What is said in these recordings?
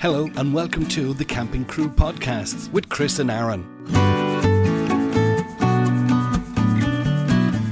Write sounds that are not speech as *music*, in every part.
Hello, and welcome to the Camping Crew Podcasts with Chris and Aaron.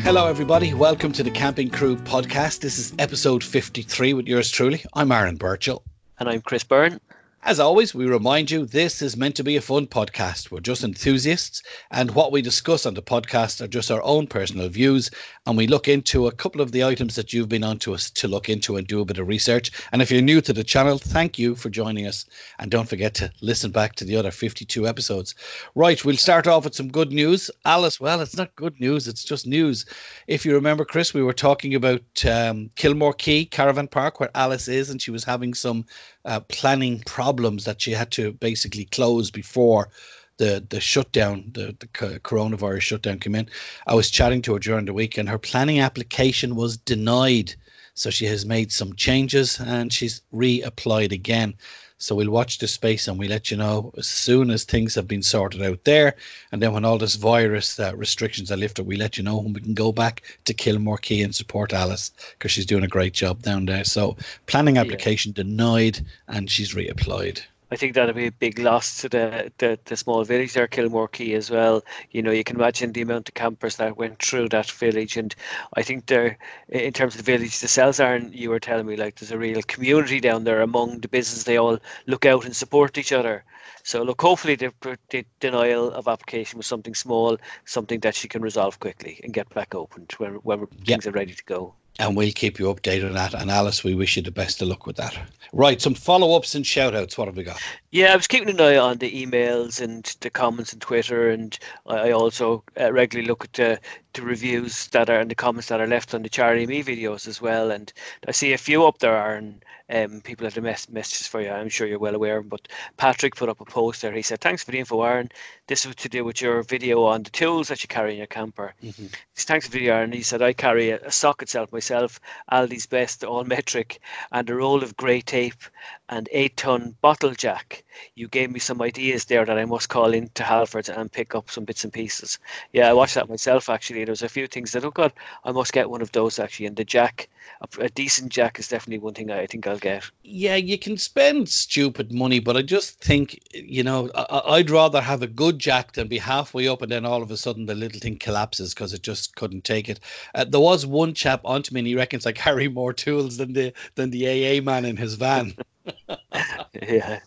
Hello, everybody. Welcome to the Camping Crew Podcast. This is episode 53 with yours truly. I'm Aaron Burchael. And I'm Chris Byrne. As always, we remind you this is meant to be a fun podcast. We're just enthusiasts, and what we discuss on the podcast are just our own personal views. And we look into a couple of the items that you've been on to us to look into and do a bit of research. And if you're new to the channel, thank you for joining us. And don't forget to listen back to the other 52 episodes. Right, we'll start off with some good news. Alice, well, it's not good news, it's just news. If you remember, Chris, we were talking about um, Kilmore Quay Caravan Park, where Alice is, and she was having some uh, planning problems that she had to basically close before the the shutdown, the, the coronavirus shutdown came in. I was chatting to her during the week, and her planning application was denied. So she has made some changes and she's reapplied again. So we'll watch the space and we'll let you know as soon as things have been sorted out there. And then when all this virus uh, restrictions are lifted, we let you know when we can go back to Kilmore Quay and support Alice because she's doing a great job down there. So planning application yeah. denied and she's reapplied. I think that'll be a big loss to the, the, the small village there, Kilmore Quay as well. You know, you can imagine the amount of campers that went through that village, and I think there, in terms of the village, the cells aren't. You were telling me like there's a real community down there among the business. They all look out and support each other. So look, hopefully the, the denial of application was something small, something that she can resolve quickly and get back opened when when yep. things are ready to go and we'll keep you updated on that. And Alice, we wish you the best of luck with that. Right, some follow ups and shout outs. What have we got? Yeah, I was keeping an eye on the emails and the comments on Twitter, and I also uh, regularly look at the, the reviews that are and the comments that are left on the Charlie Me videos as well. And I see a few up there, and um, people have the mess- messages for you. I'm sure you're well aware. But Patrick put up a post there. He said, "Thanks for the info, Aaron. This was to do with your video on the tools that you carry in your camper." Mm-hmm. Thanks for the video, Aaron. He said, "I carry a, a socket set myself, Aldi's best, all metric, and a roll of grey tape, and eight ton bottle jack. You gave me some ideas there that I must call in to Halfords and pick up some bits and pieces. Yeah, I watched that myself actually. There was a few things that oh god, I must get one of those actually. And the jack, a, a decent jack is definitely one thing I think I'll get. Yeah, you can spend stupid money, but I just think you know I, would rather have a good jack than be halfway up and then all of a sudden the little thing collapses because it just couldn't take it. Uh, there was one chap onto me and he reckons I carry more tools than the than the AA man in his van. *laughs* yeah,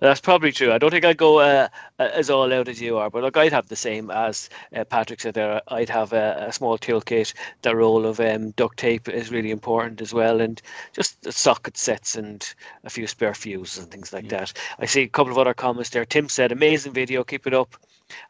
that's probably true. I don't think I'd go uh, as all out as you are, but look, I'd have the same as uh, Patrick said there. I'd have a, a small toolkit. The roll of um, duct tape is really important as well, and just socket sets and a few spare fuses and things like yeah. that. I see a couple of other comments there. Tim said, "Amazing video, keep it up."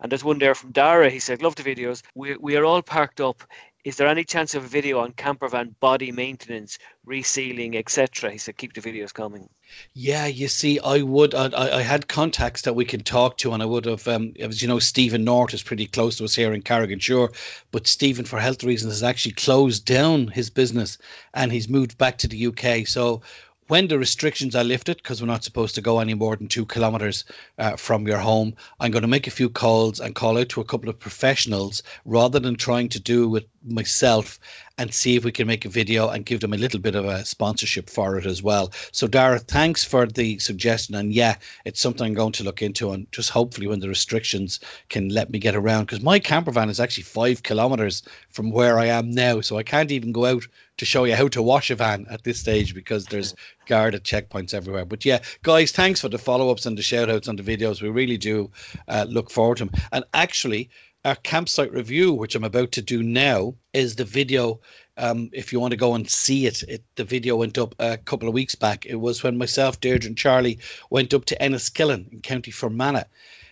And there's one there from Dara. He said, "Love the videos. We we are all parked up is there any chance of a video on camper van body maintenance, resealing, etc.? He said, keep the videos coming. Yeah, you see, I would. I, I had contacts that we can talk to, and I would have. Um, as you know, Stephen North is pretty close to us here in Carrigansure, but Stephen, for health reasons, has actually closed down his business and he's moved back to the UK. So when the restrictions are lifted, because we're not supposed to go any more than two kilometers uh, from your home, I'm going to make a few calls and call out to a couple of professionals rather than trying to do it myself and see if we can make a video and give them a little bit of a sponsorship for it as well. So, Dara, thanks for the suggestion. And yeah, it's something I'm going to look into. And just hopefully, when the restrictions can let me get around, because my camper van is actually five kilometers from where I am now. So, I can't even go out to show you how to wash a van at this stage because there's *laughs* guarded checkpoints everywhere. But yeah, guys, thanks for the follow ups and the shout outs on the videos. We really do uh, look forward to them. And actually, our campsite review, which I'm about to do now, is the video. Um, if you want to go and see it, it, the video went up a couple of weeks back. It was when myself, Deirdre, and Charlie went up to Enniskillen in County Fermanagh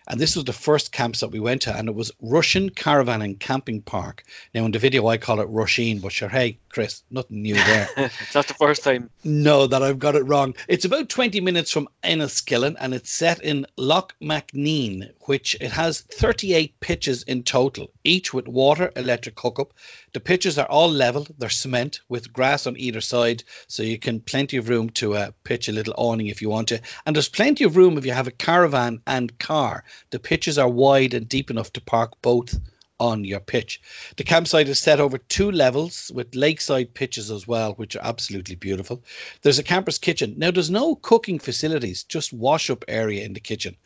and this was the first campsite we went to, and it was Rushin Caravan and Camping Park. Now, in the video, I call it Rusheen, but sure, hey, Chris, nothing new there. *laughs* it's not the first time. No, that I've got it wrong. It's about 20 minutes from Enniskillen, and it's set in Lough MacNean, which it has 38 pitches in total, each with water electric hookup. The pitches are all level, they're cement with grass on either side, so you can plenty of room to uh, pitch a little awning if you want to. And there's plenty of room if you have a caravan and car. The pitches are wide and deep enough to park both on your pitch. The campsite is set over two levels with lakeside pitches as well, which are absolutely beautiful. There's a camper's kitchen. Now, there's no cooking facilities, just wash up area in the kitchen.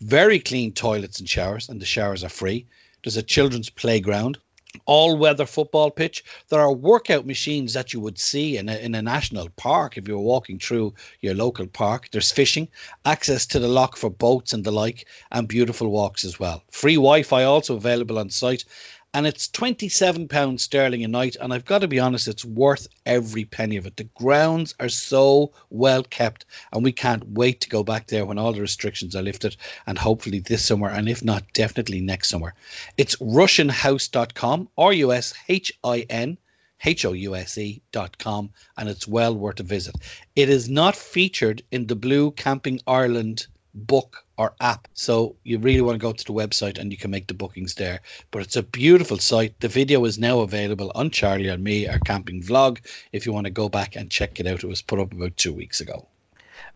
Very clean toilets and showers, and the showers are free. There's a children's playground all weather football pitch. There are workout machines that you would see in a, in a national park if you were walking through your local park. There's fishing, access to the lock for boats and the like, and beautiful walks as well. Free Wi Fi also available on site, and it's £27 sterling a night. And I've got to be honest, it's worth every penny of it. The grounds are so well kept, and we can't wait to go back there when all the restrictions are lifted, and hopefully this summer, and if not, definitely next summer. It's RushinHouse.com, R U S H I N. H O U S E dot com, and it's well worth a visit. It is not featured in the Blue Camping Ireland book or app. So you really want to go to the website and you can make the bookings there. But it's a beautiful site. The video is now available on Charlie and me, our camping vlog. If you want to go back and check it out, it was put up about two weeks ago.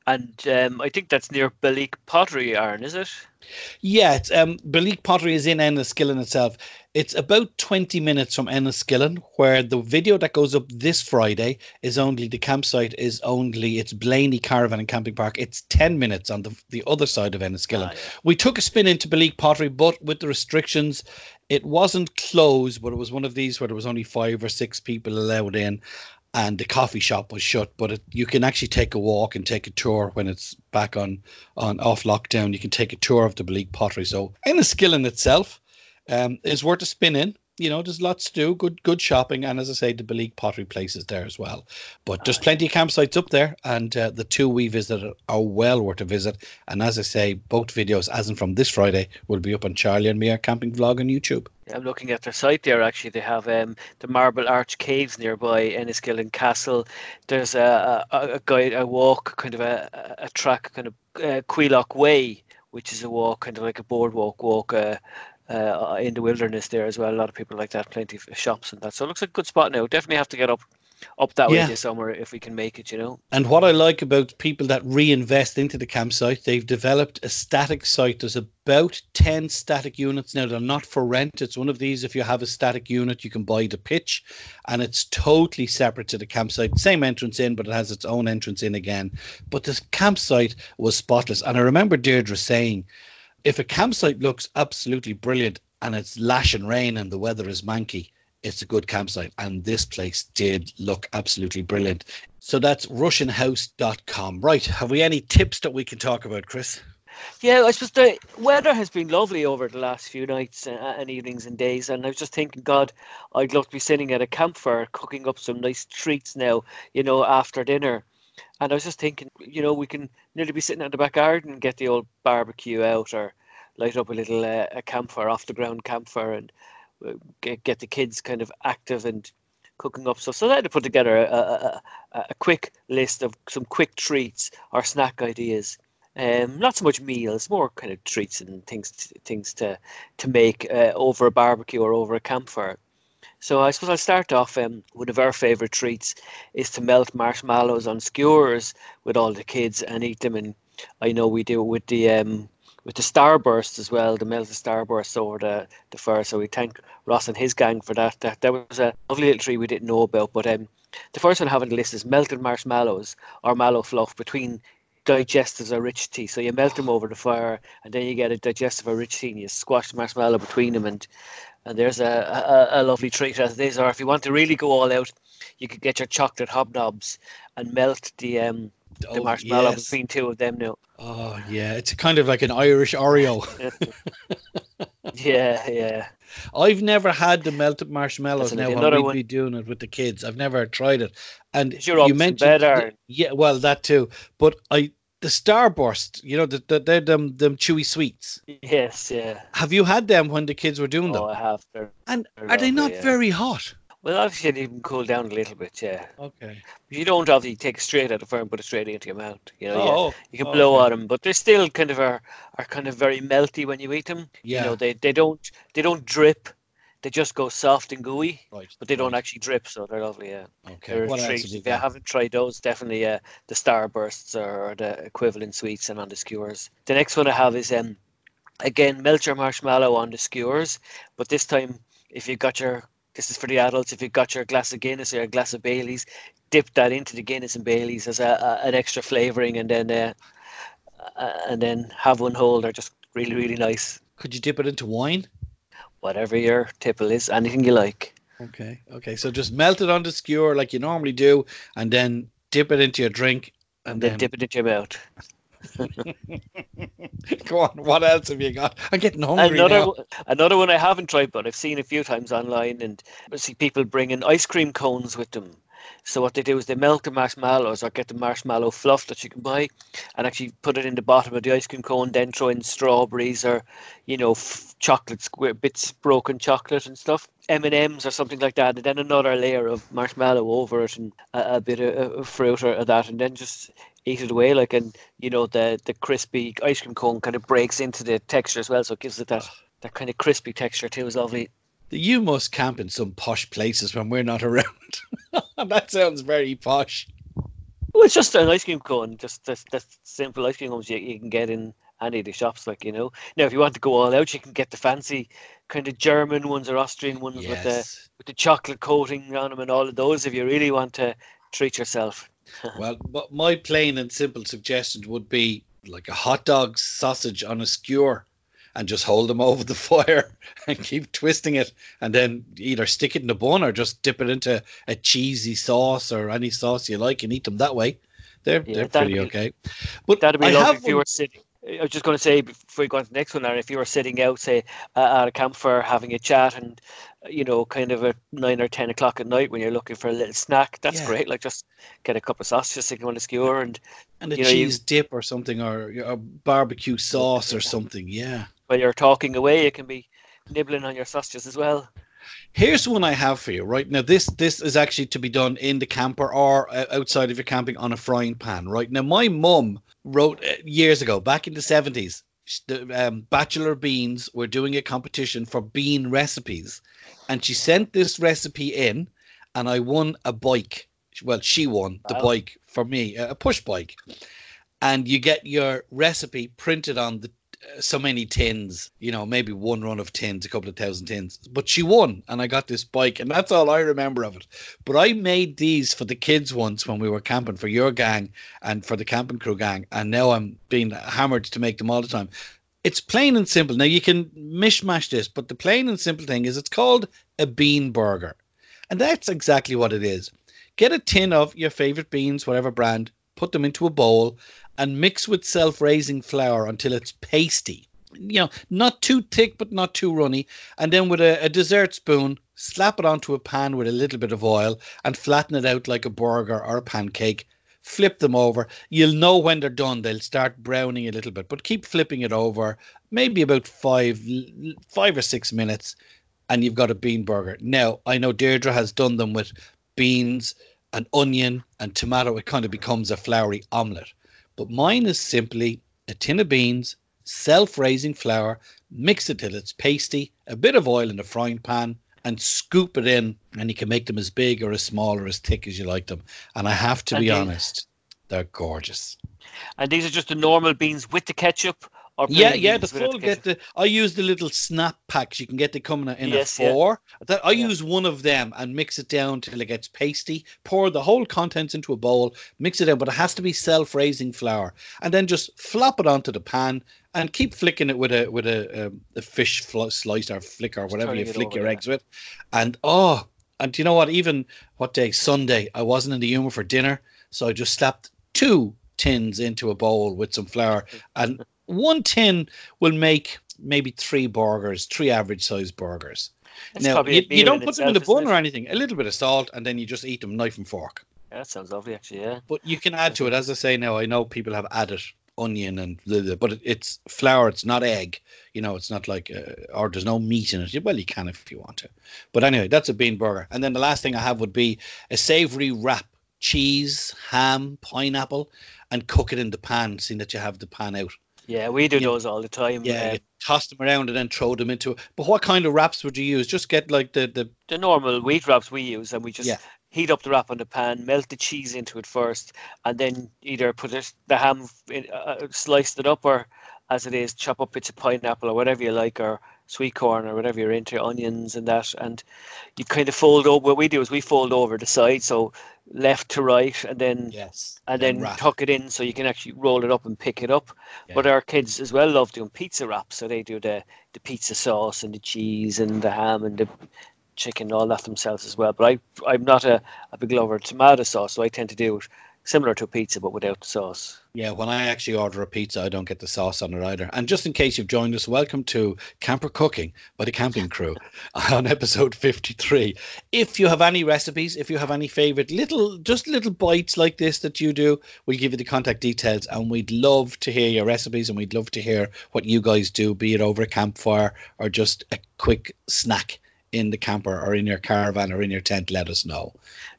And um, I think that's near Belleek Pottery, Aaron, is it? Yeah, it's, um, Belleek Pottery is in Enniskillen itself. It's about 20 minutes from Enniskillen, where the video that goes up this Friday is only the campsite is only it's Blaney Caravan and Camping Park. It's 10 minutes on the, the other side of Enniskillen. Ah, yeah. We took a spin into Belleek Pottery, but with the restrictions, it wasn't closed, but it was one of these where there was only five or six people allowed in and the coffee shop was shut. But it, you can actually take a walk and take a tour when it's back on on off lockdown. You can take a tour of the Belleek Pottery. So Enniskillen itself um, is worth a spin in. You know, there's lots to do. Good, good shopping, and as I say, the Belleek Pottery Place is there as well. But there's plenty of campsites up there, and uh, the two we visited are well worth a visit. And as I say, both videos, as in from this Friday, will be up on Charlie and me our camping vlog on YouTube. I'm looking at their site there. Actually, they have um, the Marble Arch Caves nearby Enniskillen Castle. There's a, a, a guide, a walk, kind of a, a track, kind of uh, Cuilcagh Way, which is a walk, kind of like a boardwalk walk. Uh, uh, in the wilderness there as well. A lot of people like that, plenty of shops and that. So it looks like a good spot now. Definitely have to get up up that yeah. way this summer if we can make it, you know. And what I like about people that reinvest into the campsite, they've developed a static site. There's about 10 static units now. They're not for rent. It's one of these. If you have a static unit, you can buy the pitch and it's totally separate to the campsite. Same entrance in, but it has its own entrance in again. But this campsite was spotless. And I remember Deirdre saying, if a campsite looks absolutely brilliant and it's lashing rain and the weather is manky, it's a good campsite. And this place did look absolutely brilliant. So that's RushinHouse.com. Right. Have we any tips that we can talk about, Chris? Yeah, I suppose the weather has been lovely over the last few nights uh, and evenings and days. And I was just thinking, God, I'd love to be sitting at a campfire cooking up some nice treats now, you know, after dinner. And I was just thinking, you know, we can nearly be sitting at the back garden and get the old barbecue out or light up a little uh, a campfire, off the ground campfire, and uh, get, get the kids kind of active and cooking up stuff. So I had to put together a, a, a, quick list of some quick treats or snack ideas. Um, not so much meals, more kind of treats and things to, things to to make uh, over a barbecue or over a campfire. So I suppose I'll start off. Um, one of our favourite treats is to melt marshmallows on skewers with all the kids and eat them. And I know we do it with the um, with the starburst as well, the melted starburst over the, the fire. So we thank Ross and his gang for that. That that was a lovely little treat we didn't know about. But um, the first one I have on the list is melted marshmallows or mallow fluff between digestives or rich tea. So you melt them over the fire, and then you get a digestive or rich tea, and you squash the marshmallow between them, and and there's a, a, a lovely treat as it is. Or if you want to really go all out, you could get your chocolate hobnobs and melt the um the oh, marshmallow yes. between two of them now. Oh yeah, it's kind of like an Irish Oreo. *laughs* yeah, yeah. I've never had the melted marshmallows. Now I'm going to be doing it with the kids. I've never tried it. And you mentioned better. yeah, well that too. But I the Starburst, you know, the, the, they're them them chewy sweets. Yes, yeah. Have you had them when the kids were doing oh, them? Oh, I have. They're, and are lovely, they not yeah. very hot? Well, obviously, it even cool down a little bit, yeah. Okay. You don't obviously take it straight out of the fire and put it straight into your mouth. You know, oh, yeah. you can oh, blow okay. on them, but they still kind of are, are kind of very melty when you eat them. Yeah. You know, they, they don't they don't drip. They just go soft and gooey, right, but they right. don't actually drip, so they're lovely. Yeah. Okay. They're what else if you haven't tried those, definitely uh, the Starbursts or the equivalent sweets and on the skewers. The next one I have is um, again, melt your marshmallow on the skewers, but this time, if you've got your this is for the adults. If you've got your glass of Guinness or a glass of Bailey's, dip that into the Guinness and Bailey's as a, a an extra flavoring, and then uh, uh, and then have one whole. They're just really really nice. Could you dip it into wine? Whatever your tipple is, anything you like. Okay, okay. So just melt it on the skewer like you normally do, and then dip it into your drink, and, and then, then dip it into your mouth. *laughs* Go on. What else have you got? I'm getting hungry another now. another one I haven't tried, but I've seen a few times online, and I see people bringing ice cream cones with them. So what they do is they melt the marshmallows or get the marshmallow fluff that you can buy, and actually put it in the bottom of the ice cream cone. Then throw in strawberries or, you know, f- chocolate square bits, broken chocolate and stuff, M and M's or something like that, and then another layer of marshmallow over it and a, a bit of, of fruit or that, and then just eat it away like and you know the the crispy ice cream cone kind of breaks into the texture as well so it gives it that that kind of crispy texture too is lovely. You must camp in some posh places when we're not around. *laughs* That sounds very posh. Well it's just an ice cream cone just that simple ice cream cones you, you can get in any of the shops like you know. Now if you want to go all out you can get the fancy kind of german ones or austrian ones yes. with the with the chocolate coating on them and all of those if you really want to treat yourself *laughs* well, but my plain and simple suggestion would be like a hot dog sausage on a skewer and just hold them *laughs* over the fire and keep twisting it and then either stick it in the bun or just dip it into a cheesy sauce or any sauce you like and eat them that way. They're yeah, they're pretty be, okay. But that'd be I lovely if you were sitting. I was just going to say before we go on to the next one, Aaron, if you were sitting out, say, at a campfire having a chat and you know, kind of at nine or ten o'clock at night when you're looking for a little snack. That's yeah. great. Like just get a cup of sausages, stick them on the skewer, and and a you know, cheese you, dip or something, or a barbecue sauce or something. Yeah. While you're talking away, you can be nibbling on your sausages as well. Here's one I have for you right now. This this is actually to be done in the camper or outside of your camping on a frying pan. Right now, my mum wrote uh, years ago, back in the seventies, the um, Batchelor Beans were doing a competition for bean recipes, and she sent this recipe in, and I won a bike. Well, she won the wow. bike for me, a push bike, and you get your recipe printed on the so many tins, you know, maybe one run of tins, a couple of thousand tins. But she won, and I got this bike, and that's all I remember of it. But I made these for the kids once when we were camping for your gang and for the camping crew gang, and now I'm being hammered to make them all the time. It's plain and simple. Now you can mishmash this, but the plain and simple thing is it's called a bean burger, and that's exactly what it is. Get a tin of your favorite beans, whatever brand, put them into a bowl and mix with self-raising flour until it's pasty. You know, not too thick but not too runny. And then with a, a dessert spoon, slap it onto a pan with a little bit of oil and flatten it out like a burger or a pancake. Flip them over. You'll know when they're done. They'll start browning a little bit, but keep flipping it over. Maybe about five, five or six minutes, and you've got a bean burger. Now I know Deirdre has done them with beans and onion and tomato. It kind of becomes a floury omelette. But mine is simply a tin of beans, self raising flour, mix it till it's pasty, a bit of oil in a frying pan, and scoop it in. And you can make them as big or as small or as thick as you like them. And I have to be honest, they're gorgeous. And these are just the normal beans with the ketchup, yeah, yeah, the full get the. I use the little snap packs. You can get the coming in yes, a four. Yeah. That I yeah. use one of them and mix it down till it gets pasty. Pour the whole contents into a bowl, mix it in, but it has to be self-raising flour, and then just flop it onto the pan and keep flicking it with a with a, um, a fish slice or flick or whatever you flick over, your yeah. eggs with, and oh, and you know what? Even what day? Sunday. I wasn't in the humor for dinner, so I just slapped two tins into a bowl with some flour *laughs* and one tin will make maybe three burgers, three average sized burgers. That's now you, you don't put them in the bun or anything. A little bit of salt, and then you just eat them knife and fork. Yeah, that sounds lovely, actually. Yeah. But you can add to it, as I say now. I know people have added onion and but it's flour. It's not egg. You know, it's not like uh, or there's no meat in it. Well, you can if you want to. But anyway, that's a bean burger. And then the last thing I have would be a savory wrap: cheese, ham, pineapple, and cook it in the pan. Seeing that you have the pan out. Yeah, we do those all the time. Yeah, toss them around and then throw them into. But what kind of wraps would you use? Just get like the the the normal wheat wraps we use, and we just yeah. heat up the wrap on the pan, melt the cheese into it first, and then either put it, the ham, in, uh, uh sliced it up, or as it is, chop up bits of pineapple or whatever you like, or sweet corn or whatever you're into, onions and that, and you kind of fold over. What we do is we fold over the side, so left to right, and then yes, and then wrap. tuck it in so you can actually roll it up and pick it up. Yeah. But our kids as well love doing pizza wraps, so they do the the pizza sauce and the cheese and the ham and the chicken, all that themselves as well. But I I'm not a, a big lover of tomato sauce, so I tend to do it similar to a pizza but without the sauce. Yeah, when I actually order a pizza, I don't get the sauce on it either. And just in case you've joined us, welcome to Camper Cooking by the Camping Crew *laughs* on episode 53. If you have any recipes, if you have any favorite little, just little bites like this that you do, we'll give you the contact details and we'd love to hear your recipes and we'd love to hear what you guys do, be it over a campfire or just a quick snack in the camper or in your caravan or in your tent, let us know.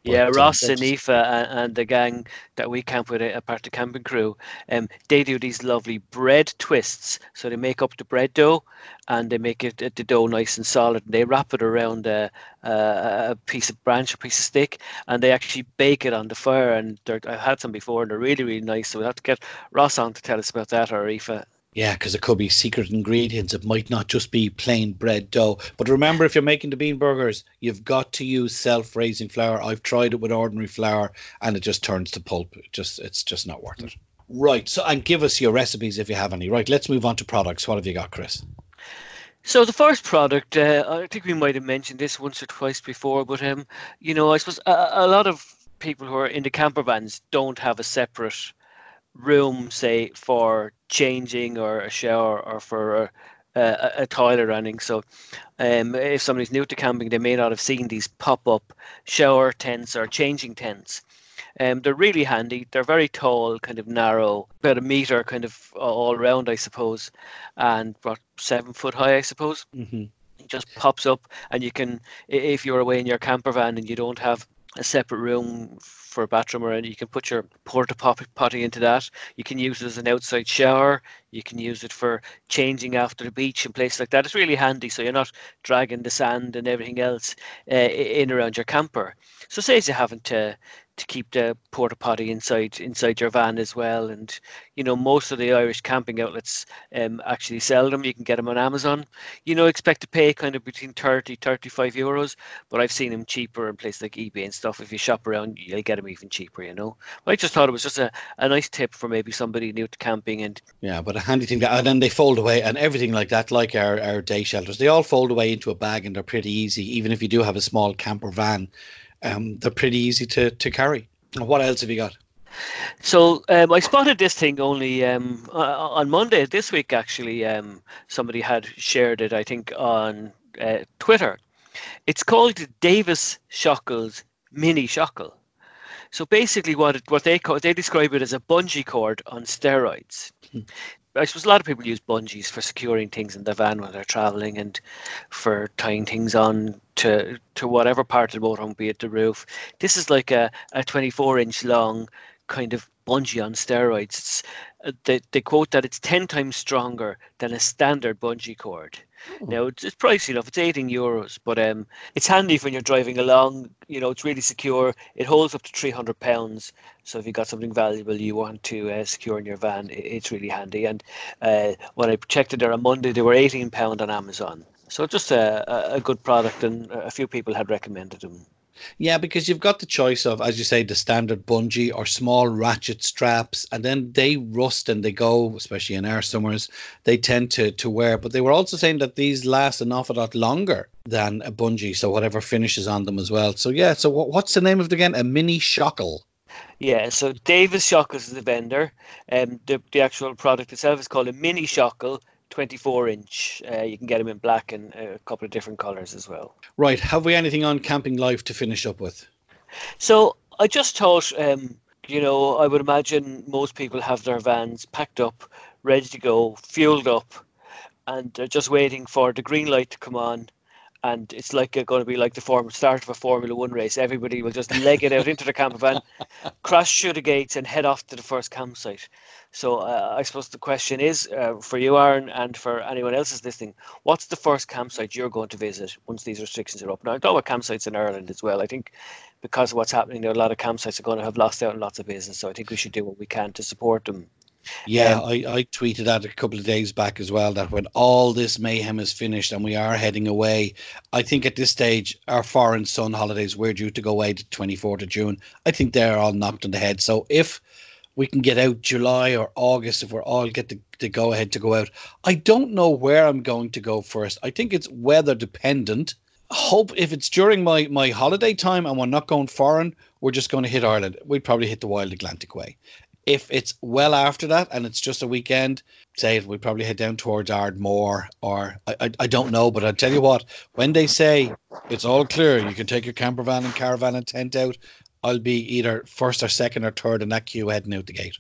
But, yeah, um, Ross and Aoife and, and, the gang that we camp with, a part of the camping crew, um, they do these lovely bread twists. So they make up the bread dough and they make it the dough nice and solid. And they wrap it around a, a, a piece of branch, a piece of stick, and they actually bake it on the fire. And I've had some before, and they're really, really nice. So we'll have to get Ross on to tell us about that or Aoife. Yeah, because it could be secret ingredients. It might not just be plain bread dough. But remember, if you're making the bean burgers, you've got to use self-raising flour. I've tried it with ordinary flour, and it just turns to pulp. It just it's just not worth it. Right. So, and give us your recipes if you have any. Right. Let's move on to products. What have you got, Chris? So the first product, uh, I think we might have mentioned this once or twice before, but um, you know, I suppose a, a lot of people who are in the camper vans don't have a separate room, say, for changing or a shower or for a, a, a toilet running. So, um, if somebody's new to camping, they may not have seen these pop up shower tents or changing tents. Um, they're really handy. They're very tall, kind of narrow, about a meter, kind of all around, I suppose, and about seven foot high, I suppose. Mm-hmm. It just pops up, and you can, if you're away in your camper van and you don't have a separate room for a bathroom or you can put your porta potty into that. You can use it as an outside shower. You can use it for changing after the beach and places like that. It's really handy, so you're not dragging the sand and everything else uh, in around your camper. So say you haven't to to keep the porta potty inside inside your van as well. And you know, most of the Irish camping outlets um, actually sell them. You can get them on Amazon. You know, expect to pay kind of between 30, 35 euros, but I've seen them cheaper in places like eBay and stuff. If you shop around, you'll get them even cheaper. You know, but I just thought it was just a, a nice tip for maybe somebody new to camping and yeah, but a handy thing and then they fold away and everything like that, like our our day shelters, they all fold away into a bag and they're pretty easy. Even if you do have a small camper van um, they're pretty easy to, to carry. What else have you got? So um, I spotted this thing only um, uh, on Monday this week. Actually, um, somebody had shared it. I think on uh, Twitter. It's called Davis Shockles Mini Shockle. So basically, what it, what they call they describe it as a bungee cord on steroids. Hmm. I suppose a lot of people use bungees for securing things in the van when they're traveling and for tying things on to to whatever part of the motorhome, be it the roof. This is like a, a 24 inch long kind of bungee on steroids. It's, uh, they, they quote that it's 10 times stronger than a standard bungee cord. Oh. Now it's, it's pricey enough. It's 18 euros, but um, it's handy when you're driving along. You know, it's really secure. It holds up to 300 pounds. So if you got something valuable you want to uh, secure in your van, it, it's really handy. And uh, when I checked it there on Monday, they were 18 pound on Amazon. So just a, a good product, and a few people had recommended them. Yeah, because you've got the choice of, as you say, the standard bungee or small ratchet straps, and then they rust and they go, especially in our summers, they tend to to wear. But they were also saying that these last an awful lot longer than a bungee, so whatever finishes on them as well. So yeah, so what, what's the name of it again? A mini shockle. Yeah, so Davis Shockles is the vendor. Um, the, the actual product itself is called a mini shockle 24 inch. Uh, you can get them in black and a couple of different colors as well. Right. Have we anything on camping life to finish up with? So I just thought, um, you know, I would imagine most people have their vans packed up, ready to go, fueled up, and they're just waiting for the green light to come on and it's like it's going to be like the form start of a Formula One race. Everybody will just leg it out into the camper van, *laughs* crash through the gates, and head off to the first campsite. So uh, I suppose the question is uh, for you, Aaron, and for anyone else is listening, what's the first campsite you're going to visit once these restrictions are up? Now, I know about campsites in Ireland as well. I think because of what's happening there, a lot of campsites are going to have lost out on lots of business. So I think we should do what we can to support them yeah, um, I, I tweeted that a couple of days back as well that when all this mayhem is finished and we are heading away, I think at this stage, our foreign sun holidays, we're due to go away to 24th of June. I think they're all knocked on the head. So if we can get out July or August, if we're all get the, the go ahead to go out, I don't know where I'm going to go first. I think it's weather dependent. Hope if it's during my, my holiday time and we're not going foreign, we're just going to hit Ireland. We'd probably hit the Wild Atlantic way. If it's well after that and it's just a weekend, say we'd probably head down towards Ardmore or I, I, I don't know, but I tell you what, when they say it's all clear, you can take your camper van and caravan and tent out. I'll be either first or second or third in that queue heading out the gate.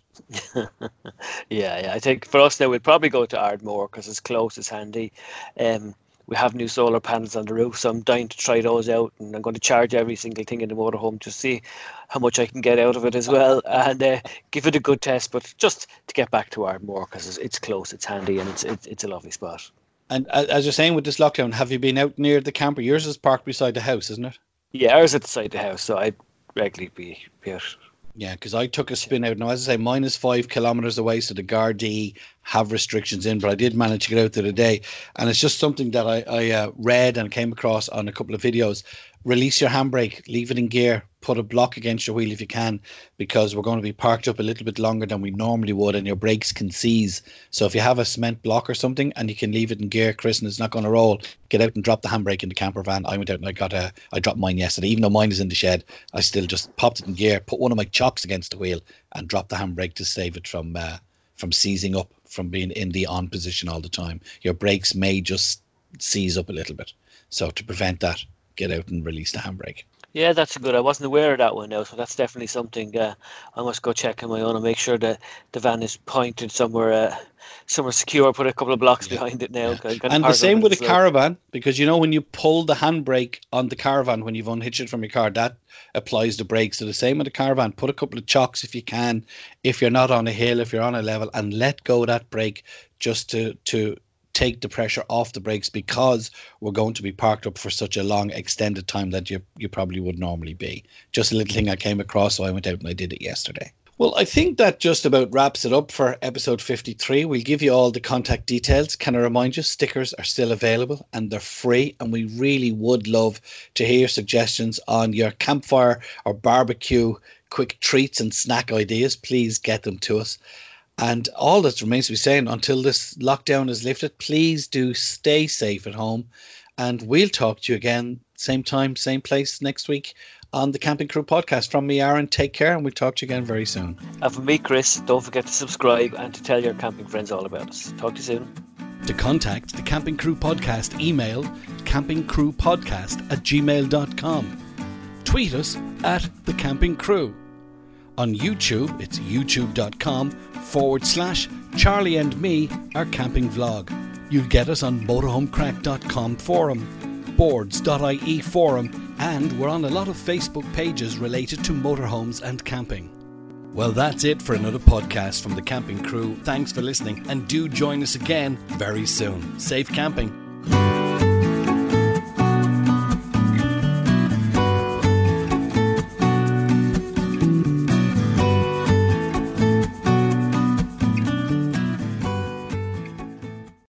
*laughs* yeah, yeah. I think for us now, we'd probably go to Ardmore because it's close, it's handy. Um, we have new solar panels on the roof, so I'm dying to try those out, and I'm going to charge every single thing in the motorhome to see how much I can get out of it as well, *laughs* and uh, give it a good test. But just to get back to Ardmore because it's, it's, close, it's handy, and it's, it's it's a lovely spot. And as you're saying with this lockdown, have you been out near the camper? Yours is parked beside the house, isn't it? Yeah, ours at the side of the house, so I regularly be, be yeah, because I took a spin out. Now, as I say, minus five kilometers away, so the Gardaí have restrictions in, but I did manage to get out there today. And it's just something that I, I uh, read and came across on a couple of videos release your handbrake, leave it in gear, put a block against your wheel if you can, because we're going to be parked up a little bit longer than we normally would, and your brakes can seize. So if you have a cement block or something and you can leave it in gear, Chris, and it's not going to roll, get out and drop the handbrake in the camper van. I went out and I got a, I dropped mine yesterday, even though mine is in the shed. I still just popped it in gear, put one of my chocks against the wheel, and dropped the handbrake to save it from uh, from seizing up, from being in the on position all the time. Your brakes may just seize up a little bit. So to prevent that, get out and release the handbrake. Yeah, that's good. I wasn't aware of that one now, so that's definitely something uh, I must go check on my own and make sure that the van is pointed somewhere, uh, somewhere secure. Put a couple of blocks yeah. behind it now. Yeah. And the same with a caravan, because you know when you pull the handbrake on the caravan when you've unhitched it from your car, that applies the brakes. So the same with the caravan. Put a couple of chocks if you can, if you're not on a hill, if you're on a level, and let go that brake just to to take the pressure off the brakes because we're going to be parked up for such a long extended time that you you probably would normally be. Just a little thing I came across, so I went out and I did it yesterday. Well, I think that just about wraps it up for episode 53. We'll give you all the contact details. Can I remind you, stickers are still available and they're free. And we really would love to hear suggestions on your campfire or barbecue quick treats and snack ideas. Please get them to us. And all that remains to be said until this lockdown is lifted, please do stay safe at home. And we'll talk to you again, same time, same place next week on the Camping Crew podcast. From me, Aaron, take care, and we'll talk to you again very soon. And from me, Chris, don't forget to subscribe and to tell your camping friends all about us. Talk to you soon. To contact the Camping Crew podcast, email campingcrewpodcast at gmail.com. Tweet us at the Camping Crew. On YouTube, it's youtube.com forward slash Charlie and me, our camping vlog. You'll get us on motorhomecrack.com forum, boards.ie forum, and we're on a lot of Facebook pages related to motorhomes and camping. Well, that's it for another podcast from the camping crew. Thanks for listening, and do join us again very soon. Safe camping.